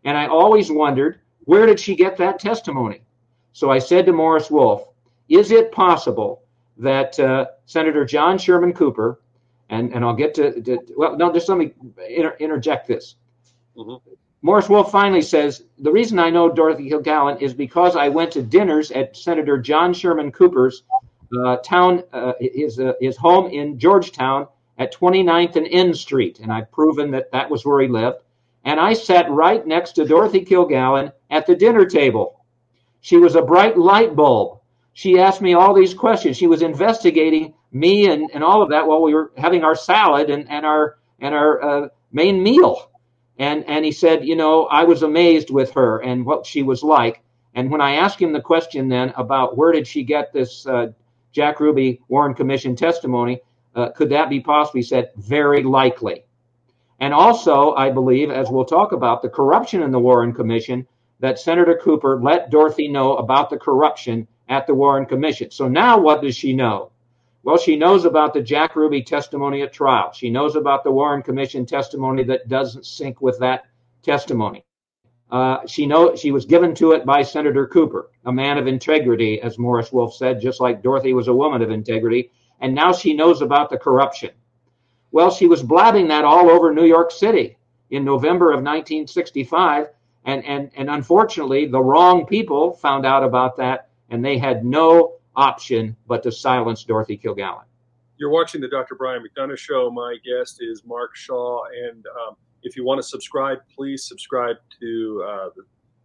and I always wondered where did she get that testimony. So I said to Morris Wolf, "Is it possible that uh, Senator John Sherman Cooper, and and I'll get to, to well, no, just let me inter- interject this." Mm-hmm. Morris Wolf finally says, The reason I know Dorothy Kilgallen is because I went to dinners at Senator John Sherman Cooper's uh, town, uh, his, uh, his home in Georgetown at 29th and N Street. And I've proven that that was where he lived. And I sat right next to Dorothy Kilgallen at the dinner table. She was a bright light bulb. She asked me all these questions. She was investigating me and, and all of that while we were having our salad and, and our, and our uh, main meal. And, and he said, you know, I was amazed with her and what she was like. And when I asked him the question then about where did she get this uh, Jack Ruby Warren Commission testimony, uh, could that be possible? He said, very likely. And also, I believe, as we'll talk about, the corruption in the Warren Commission, that Senator Cooper let Dorothy know about the corruption at the Warren Commission. So now what does she know? Well, she knows about the Jack Ruby testimony at trial. She knows about the Warren Commission testimony that doesn't sync with that testimony. Uh, she know she was given to it by Senator Cooper, a man of integrity, as Morris Wolf said, just like Dorothy was a woman of integrity. And now she knows about the corruption. Well, she was blabbing that all over New York City in November of 1965, and and and unfortunately, the wrong people found out about that, and they had no option but to silence Dorothy Kilgallen. You're watching the Dr. Brian McDonough Show. My guest is Mark Shaw. And um, if you want to subscribe, please subscribe to uh, the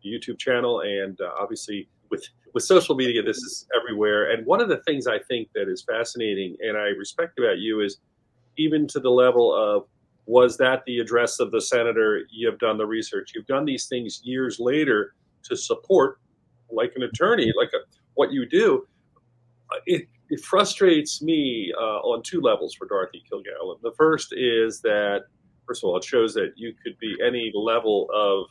YouTube channel. And uh, obviously, with, with social media, this is everywhere. And one of the things I think that is fascinating and I respect about you is even to the level of was that the address of the senator? You have done the research. You've done these things years later to support, like an attorney, like a, what you do it, it frustrates me uh, on two levels for Dorothy Kilgallen. The first is that, first of all, it shows that you could be any level of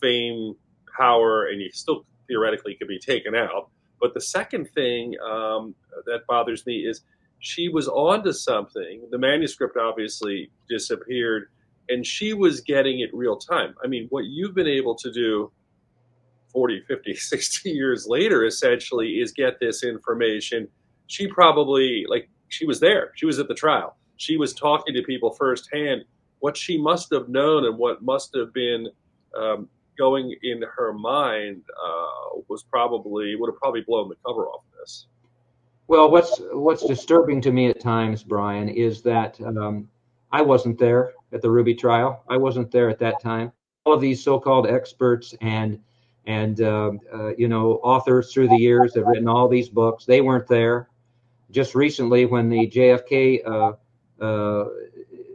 fame, power, and you still theoretically could be taken out. But the second thing um, that bothers me is she was onto something. The manuscript obviously disappeared, and she was getting it real time. I mean, what you've been able to do 40, 50, 60 years later, essentially, is get this information. She probably, like, she was there. She was at the trial. She was talking to people firsthand. What she must have known and what must have been um, going in her mind uh, was probably would have probably blown the cover off this. Well, what's what's disturbing to me at times, Brian, is that um, I wasn't there at the Ruby trial. I wasn't there at that time. All of these so-called experts and and uh, uh, you know authors through the years have written all these books. They weren't there. Just recently, when the JFK uh, uh,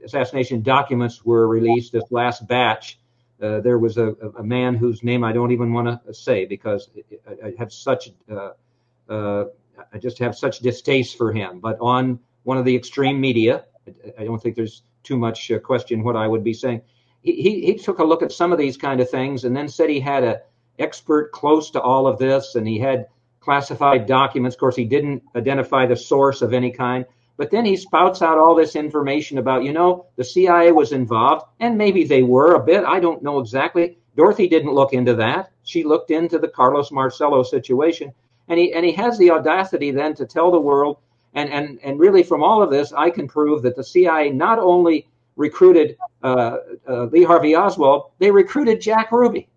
assassination documents were released, this last batch, uh, there was a, a, man whose name I don't even want to say because I have such uh, uh, I just have such distaste for him. But on one of the extreme media, I don't think there's too much uh, question what I would be saying. He, he, he took a look at some of these kind of things and then said he had a expert close to all of this and he had classified documents. Of course, he didn't identify the source of any kind. But then he spouts out all this information about, you know, the CIA was involved, and maybe they were a bit. I don't know exactly. Dorothy didn't look into that. She looked into the Carlos Marcello situation. And he and he has the audacity then to tell the world, and and and really from all of this, I can prove that the CIA not only recruited uh, uh, Lee Harvey Oswald, they recruited Jack Ruby.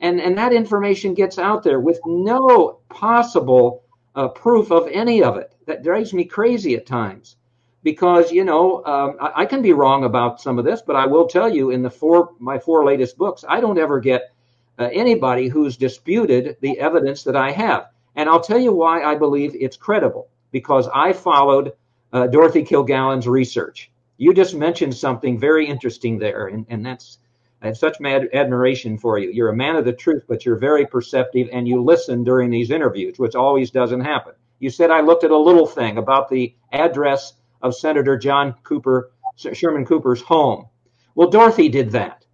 And and that information gets out there with no possible uh, proof of any of it. That drives me crazy at times. Because you know um, I, I, can be wrong about some of this but i will tell you in the four my four latest books i don't ever get uh, anybody who's disputed the evidence that i have. And i'll tell you why i believe it's credible. Because i followed uh, dorothy kilgallen's research. You just mentioned something very interesting there and, and that's I have such mad admiration for you. You're a man of the truth, but you're very perceptive and you listen during these interviews, which always doesn't happen. You said I looked at a little thing about the address of Senator John Cooper, Sherman Cooper's home. Well, Dorothy did that.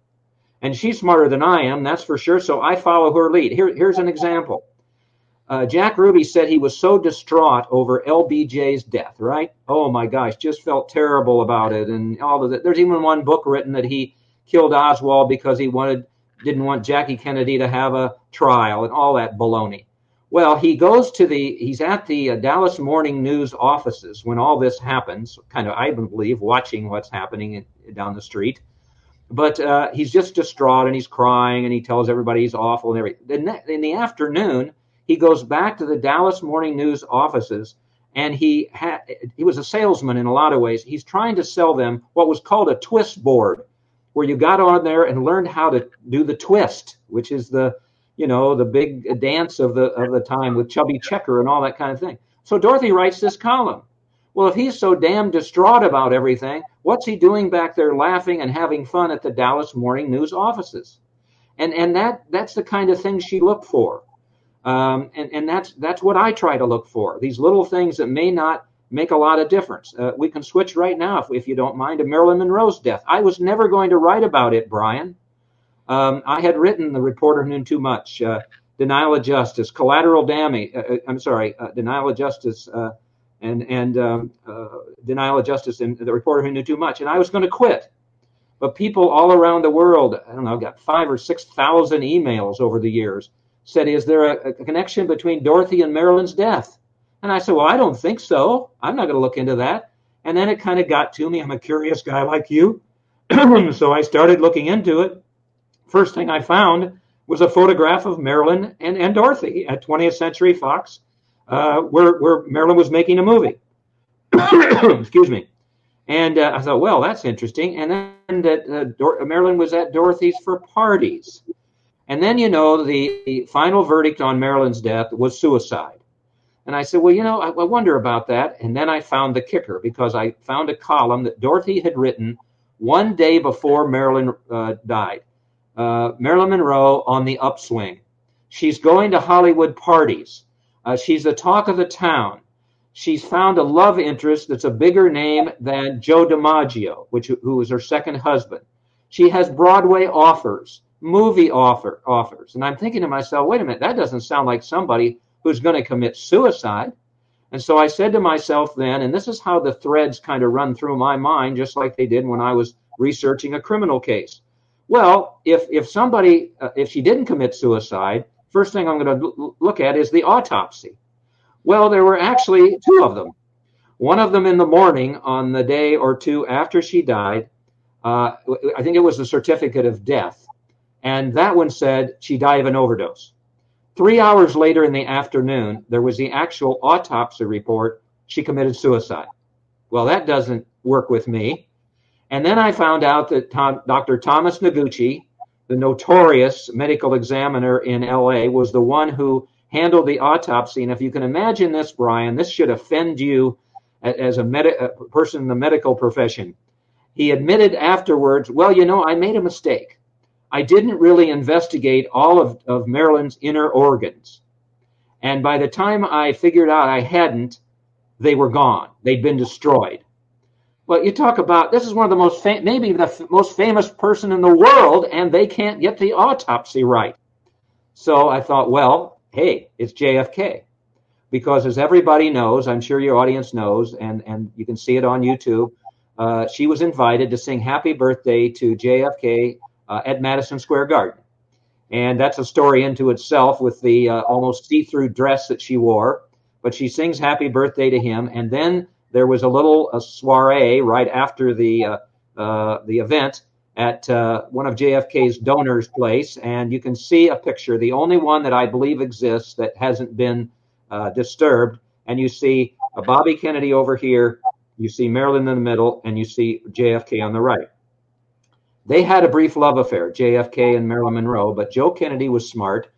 And she's smarter than I am, that's for sure. So I follow her lead. Here, here's an example. Uh, Jack Ruby said he was so distraught over LBJ's death, right? Oh my gosh, just felt terrible about it. And all of that. There's even one book written that he killed Oswald because he wanted didn't want Jackie Kennedy to have a trial and all that baloney. Well, he goes to the he's at the uh, Dallas Morning News offices when all this happens, kind of I believe watching what's happening in, down the street. But uh, he's just distraught and he's crying and he tells everybody he's awful and everything. Then in the afternoon, he goes back to the Dallas Morning News offices and he had he was a salesman in a lot of ways. He's trying to sell them what was called a twist board where you got on there and learned how to do the twist, which is the, you know, the big dance of the of the time with Chubby Checker and all that kind of thing. So Dorothy writes this column. Well, if he's so damn distraught about everything, what's he doing back there laughing and having fun at the Dallas Morning News offices? And and that that's the kind of thing she looked for. Um, and and that's that's what I try to look for. These little things that may not make a lot of difference. Uh, we can switch right now, if, if you don't mind, to Marilyn Monroe's death. I was never going to write about it, Brian. Um, I had written The Reporter Who Knew Too Much, uh, Denial of Justice, Collateral Damage, uh, uh I'm sorry, uh, Denial of Justice, uh, and, and um, Denial of Justice, and The Reporter Who Knew Too Much. And I was going to quit. But people all around the world, I don't know, I got five or 6,000 emails over the years, said, Is there a, a connection between Dorothy and Marilyn's death? And I said, Well, I don't think so. I'm not going to look into that. And then it kind of got to me. I'm a curious guy like you. so I started looking into it. First thing I found was a photograph of Marilyn and, and Dorothy at 20th Century Fox, uh, where, where Marilyn was making a movie. Excuse me. And uh, I thought, well, that's interesting. And then that uh, Dor- Marilyn was at Dorothy's for parties. And then, you know, the, the final verdict on Marilyn's death was suicide. And I said, well, you know, I, I, wonder about that. And then I found the kicker because I found a column that Dorothy had written one day before Marilyn uh, died. Uh, Marilyn Monroe on the upswing. She's going to Hollywood parties. Uh, she's the talk of the town. She's found a love interest that's a bigger name than Joe DiMaggio, which who was her second husband. She has Broadway offers, movie offer offers, and I'm thinking to myself, wait a minute, that doesn't sound like somebody who's going to commit suicide. And so I said to myself then, and this is how the threads kind of run through my mind, just like they did when I was researching a criminal case. Well, if if somebody uh, if she didn't commit suicide, first thing I'm going to look at is the autopsy. Well, there were actually two of them. One of them in the morning on the day or two after she died. Uh, I think it was the certificate of death, and that one said she died of an overdose. Three hours later in the afternoon, there was the actual autopsy report. She committed suicide. Well, that doesn't work with me. And then I found out that Tom, Dr. Thomas Noguchi, the notorious medical examiner in LA, was the one who handled the autopsy. And if you can imagine this, Brian, this should offend you as a, med- a person in the medical profession. He admitted afterwards, well, you know, I made a mistake. I didn't really investigate all of, of Marilyn's inner organs. And by the time I figured out I hadn't, they were gone. They'd been destroyed. Well, you talk about this is one of the most fam- maybe the f- most famous person in the world, and they can't get the autopsy right. So I thought, well, hey, it's JFK, because as everybody knows, I'm sure your audience knows, and and you can see it on YouTube. Uh, she was invited to sing "Happy Birthday" to JFK uh, at Madison Square Garden, and that's a story into itself with the uh, almost see-through dress that she wore. But she sings "Happy Birthday" to him, and then there was a little a soiree right after the uh, uh, the event at uh, one of JFK's donors' place, and you can see a picture, the only one that I believe exists that hasn't been uh, disturbed. And you see Bobby Kennedy over here, you see Marilyn in the middle, and you see JFK on the right. They had a brief love affair, JFK and Marilyn Monroe, but Joe Kennedy was smart.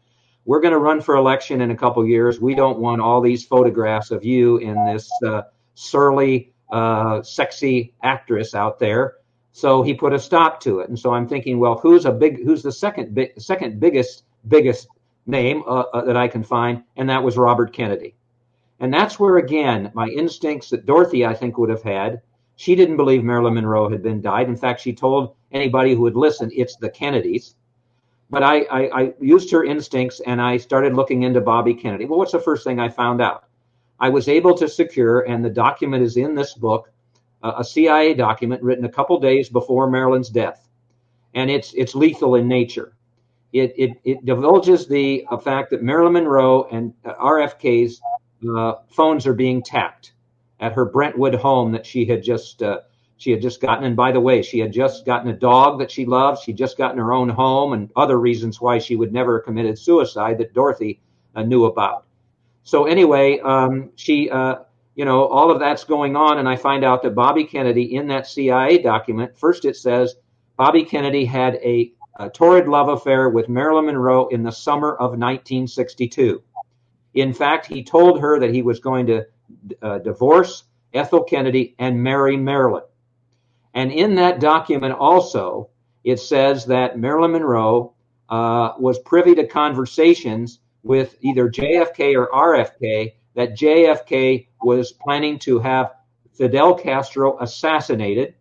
We're going to run for election in a couple years. We don't want all these photographs of you in this uh, surly, uh, sexy actress out there. So he put a stop to it. And so I'm thinking, well, who's a big, who's the second big, second biggest, biggest name uh, uh, that I can find? And that was Robert Kennedy. And that's where again my instincts that Dorothy I think would have had. She didn't believe Marilyn Monroe had been died. In fact, she told anybody who would listen, "It's the Kennedys." But I, I, I used her instincts and I started looking into Bobby Kennedy. Well, what's the first thing I found out? I was able to secure, and the document is in this book, uh, a CIA document written a couple days before Marilyn's death, and it's it's lethal in nature. It it, it divulges the uh, fact that Marilyn Monroe and uh, RFK's uh, phones are being tapped at her Brentwood home that she had just uh, she had just gotten. And by the way, she had just gotten a dog that she loved. She'd just gotten her own home, and other reasons why she would never have committed suicide that Dorothy uh, knew about. So anyway, um, she, uh, you know, all of that's going on, and I find out that Bobby Kennedy in that CIA document, first it says Bobby Kennedy had a, a torrid love affair with Marilyn Monroe in the summer of 1962. In fact, he told her that he was going to uh, divorce Ethel Kennedy and marry Marilyn. And in that document also, it says that Marilyn Monroe uh, was privy to conversations with either JFK or RFK that JFK was planning to have Fidel Castro assassinated.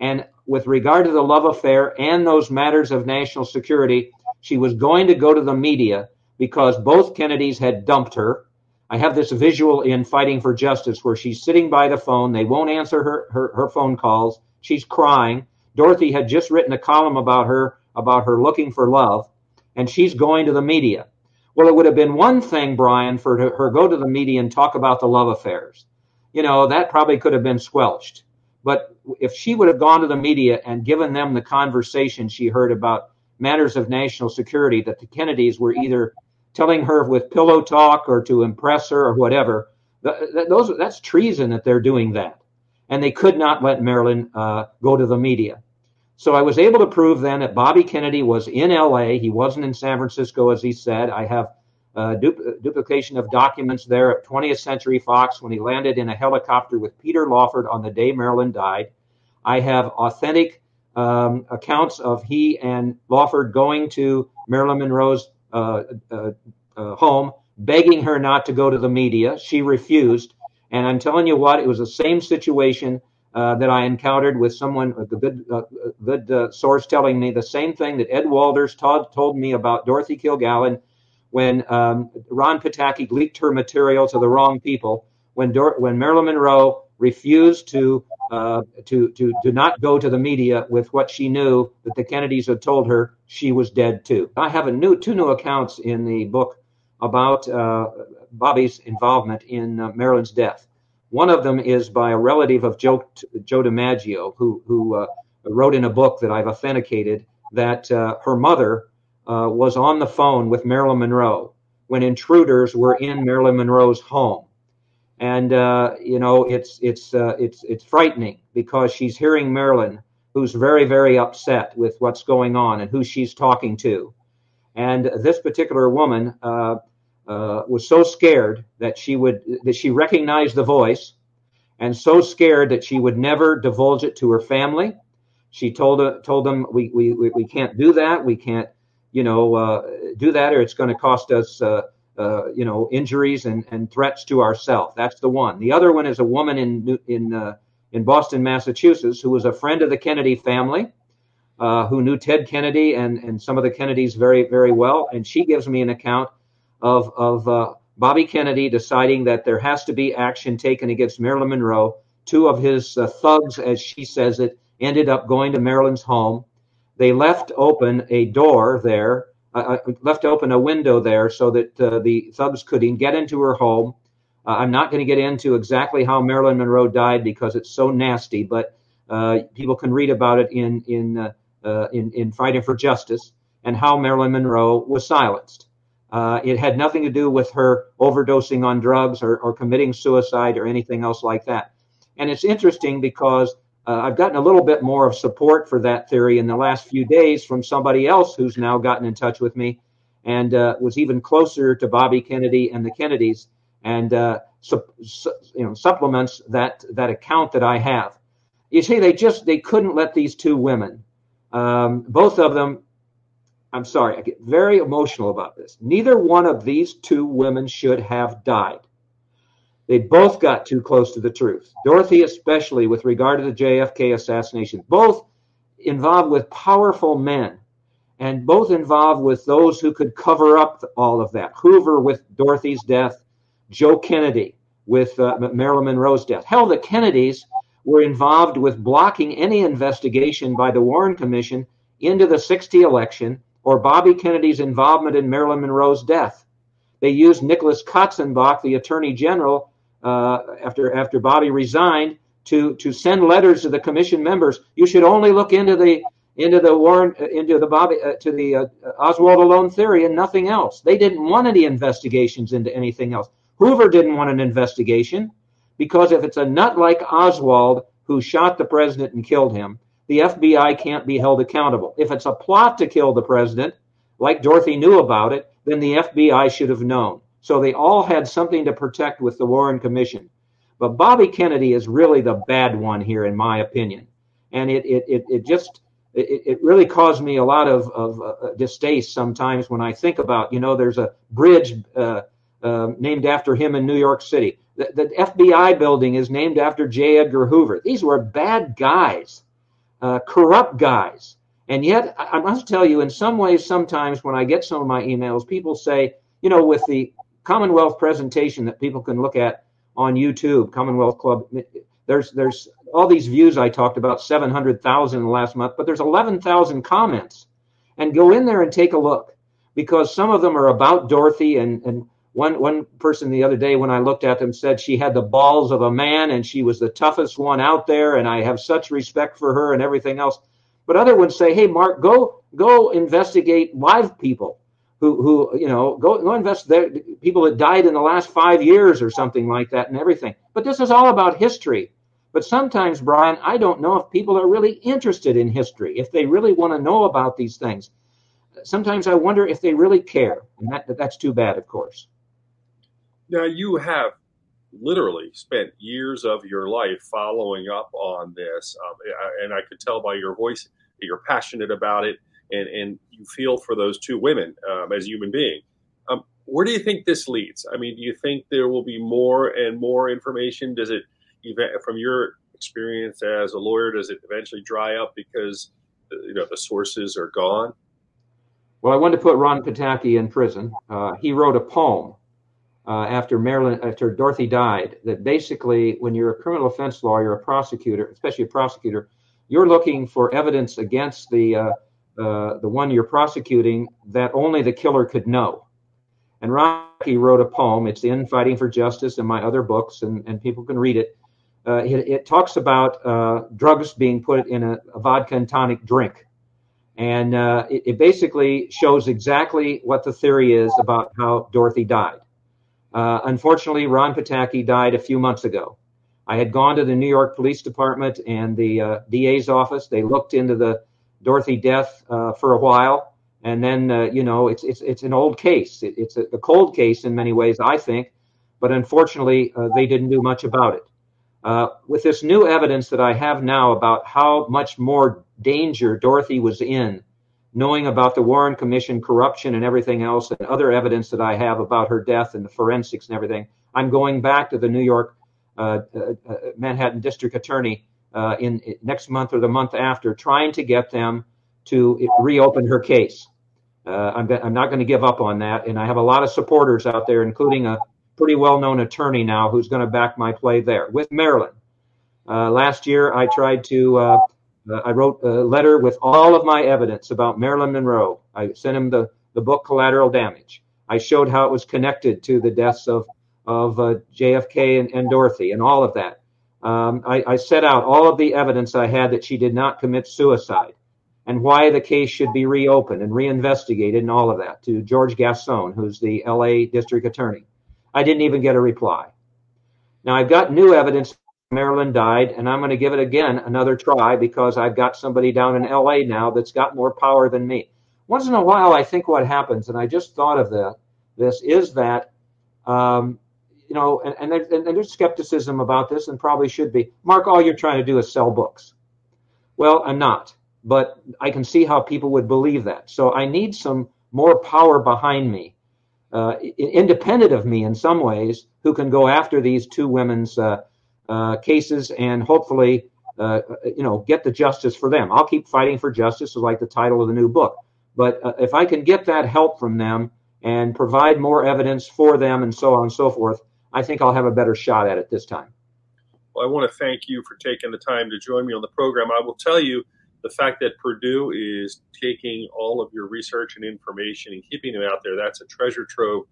And with regard to the love affair and those matters of national security, she was going to go to the media because both Kennedys had dumped her. I have this visual in Fighting for Justice where she's sitting by the phone. They won't answer her, her, her phone calls. She's crying. Dorothy had just written a column about her, about her looking for love, and she's going to the media. Well, it would have been one thing, Brian, for her go to the media and talk about the love affairs. You know, that probably could have been squelched. But if she would have gone to the media and given them the conversation she heard about matters of national security that the Kennedys were either telling her with pillow talk or to impress her or whatever, those that's treason that they're doing that. And they could not let Marilyn uh, go to the media. So I was able to prove then that Bobby Kennedy was in LA. He wasn't in San Francisco, as he said. I have uh, du- duplication of documents there at 20th Century Fox when he landed in a helicopter with Peter Lawford on the day Marilyn died. I have authentic um, accounts of he and Lawford going to Marilyn Monroe's home, begging her not to go to the media. She refused. And I'm telling you what, it was the same situation uh, that I encountered with someone, a good, uh, good uh, source telling me the same thing that Ed Walters told, told me about Dorothy Kilgallen when um, Ron Pataky leaked her material to the wrong people, when Dor- when Marilyn Monroe refused to uh, to to to not go to the media with what she knew that the Kennedys had told her she was dead too. I have a new two new accounts in the book about uh, Bobby's involvement in uh, Marilyn's death. One of them is by a relative of Joe Joe DiMaggio, who who uh, wrote in a book that I've authenticated that uh, her mother was on the phone with Marilyn Monroe when intruders were in Marilyn Monroe's home, and uh, you know it's it's uh, it's it's frightening because she's hearing Marilyn, who's very very upset with what's going on and who she's talking to, and this particular woman uh, uh, was so scared that she would that she recognized the voice, and so scared that she would never divulge it to her family. She told uh, told them we, we we can't do that. We can't you know uh, do that, or it's going to cost us uh, you know injuries and, and threats to ourselves. That's the one. The other one is a woman in in uh, in Boston, Massachusetts, who was a friend of the Kennedy family. Uh, who knew Ted Kennedy and, and some of the Kennedys very, very well. And she gives me an account of, of uh, Bobby Kennedy deciding that there has to be action taken against Marilyn Monroe. Two of his uh, thugs, as she says it, ended up going to Marilyn's home. They left open a door there, uh, uh left open a window there so that uh, the thugs could get into her home. Uh, I'm not going to get into exactly how Marilyn Monroe died because it's so nasty, but people can read about it in in, in in Fighting for Justice and how Marilyn Monroe was silenced. Uh, it had nothing to do with her overdosing on drugs or, or, committing suicide or anything else like that. And it's interesting because uh, I've gotten a little bit more of support for that theory in the last few days from somebody else who's now gotten in touch with me and uh, was even closer to Bobby Kennedy and the Kennedys and uh, su- su- you know supplements that that account that I have. You see, they just they couldn't let these two women, um, both of them I'm sorry, I get very emotional about this. Neither one of these two women should have died. They both got too close to the truth. Dorothy, especially with regard to the JFK assassination, both involved with powerful men and both involved with those who could cover up all of that. Hoover with Dorothy's death, Joe Kennedy with uh, Marilyn Monroe's death. Hell, the Kennedys were involved with blocking any investigation by the Warren Commission into the 60 election or Bobby Kennedy's involvement in Marilyn Monroe's death. They used Nicholas Katzenbach, the Attorney General, uh, after after Bobby resigned, to to send letters to the commission members. You should only look into the into the Warren into the Bobby uh, to the uh, Oswald alone theory and nothing else. They didn't want any investigations into anything else. Hoover didn't want an investigation because if it's a nut like Oswald who shot the president and killed him, the FBI can't be held accountable. If it's a plot to kill the president, like Dorothy knew about it, then the FBI should have known. So they all had something to protect with the Warren Commission. But Bobby Kennedy is really the bad one here, in my opinion. And it, it, it, it just, it, it really caused me a lot of, of uh, distaste sometimes when I think about, you know, there's a bridge uh, uh, named after him in New York City. The, the FBI building is named after J. Edgar Hoover. These were bad guys uh, corrupt guys. And yet, I must tell you, in some ways, sometimes when I get some of my emails, people say, you know, with the Commonwealth presentation that people can look at on YouTube, Commonwealth Club, there's there's all these views I talked about, 700,000 last month, but there's 11,000 comments. And go in there and take a look because some of them are about Dorothy and, and one one person the other day when I looked at them said she had the balls of a man and she was the toughest one out there and I have such respect for her and everything else. But other ones say, "Hey, Mark, go go investigate live people who who you know go go investigate people that died in the last five years or something like that and everything." But this is all about history. But sometimes, Brian, I don't know if people are really interested in history, if they really want to know about these things. Sometimes I wonder if they really care, and that that's too bad, of course. Now, you have literally spent years of your life following up on this, um, and I could tell by your voice that you're passionate about it, and, and you feel for those two women um, as a human beings. Um, where do you think this leads? I mean, do you think there will be more and more information? Does it, from your experience as a lawyer, does it eventually dry up because you know the sources are gone? Well, I wanted to put Ron Pataky in prison. Uh, he wrote a poem uh, after Marilyn, after Dorothy died, that basically, when you're a criminal offense lawyer, a prosecutor, especially a prosecutor, you're looking for evidence against the uh, uh, the one you're prosecuting that only the killer could know. And Rocky wrote a poem. It's in Fighting for Justice and my other books, and, and people can read it. Uh, it, it, talks about uh, drugs being put in a, a, vodka and tonic drink. And uh, it, it, basically shows exactly what the theory is about how Dorothy died. Uh, unfortunately, Ron Pataky died a few months ago. I had gone to the New York Police Department and the uh, DA's office. They looked into the Dorothy death uh, for a while, and then uh, you know it's it's it's an old case. It, it's a, a, cold case in many ways, I think, but unfortunately uh, they didn't do much about it. Uh, with this new evidence that I have now about how much more danger Dorothy was in, knowing about the Warren Commission corruption and everything else, and other evidence that I have about her death and the forensics and everything, I'm going back to the New York uh, uh, Manhattan District Attorney uh, in, in, next month or the month after, trying to get them to reopen her case. Uh, I'm, I'm, not going to give up on that, and I have a lot of supporters out there, including a pretty well-known attorney now who's going to back my play there with Marilyn. Uh, last year, I tried to. Uh, uh, I wrote a letter with all of my evidence about Marilyn Monroe. I sent him the, the book Collateral Damage. I showed how it was connected to the deaths of of uh, JFK and, and Dorothy and all of that. Um, I, I, set out all of the evidence I had that she did not commit suicide and why the case should be reopened and reinvestigated and all of that to George Gascon, who's the LA district attorney. I didn't even get a reply. Now I've got new evidence Marilyn died, and I'm going to give it again another try because I've got somebody down in LA now that's got more power than me. Once in a while, I think what happens, and I just thought of that, this is that um, you know, and, and, and, there's skepticism about this and probably should be. Mark, all you're trying to do is sell books. Well, I'm not, but I can see how people would believe that. So I need some more power behind me, uh, independent of me in some ways, who can go after these two women's uh, uh, cases and hopefully, uh, you know, get the justice for them. I'll keep fighting for justice, like the title of the new book. But uh, if I can get that help from them and provide more evidence for them and so on and so forth, I think I'll have a better shot at it this time. Well, I want to thank you for taking the time to join me on the program. I will tell you the fact that Purdue is taking all of your research and information and keeping it out there, that's a treasure trove,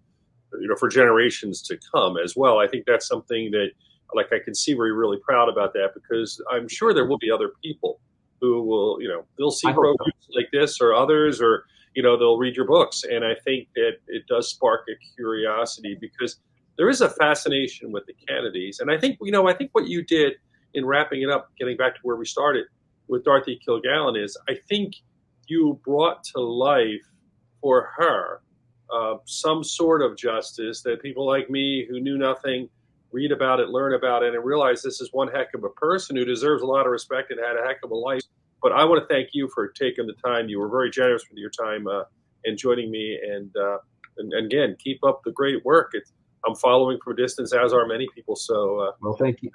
you know, for generations to come as well. I think that's something that, like, I can see where you're really proud about that because I'm sure there will be other people who will, you know, they'll see programs so. like this or others, or you know, they'll read your books, and I think that it does spark a curiosity because there is a fascination with the Kennedys, and I think you know I think what you did in wrapping it up, getting back to where we started with Dorothy Kilgallen, is I think you brought to life for her uh, some sort of justice that people like me who knew nothing read about it, learn about it, and realize this is one heck of a person who deserves a lot of respect and had a heck of a life. But I want to thank you for taking the time. You were very generous with your time uh, and joining me. And, uh, and, and again, keep up the great work. It's I'm following from a distance, as are many people. So, uh, well, thank you.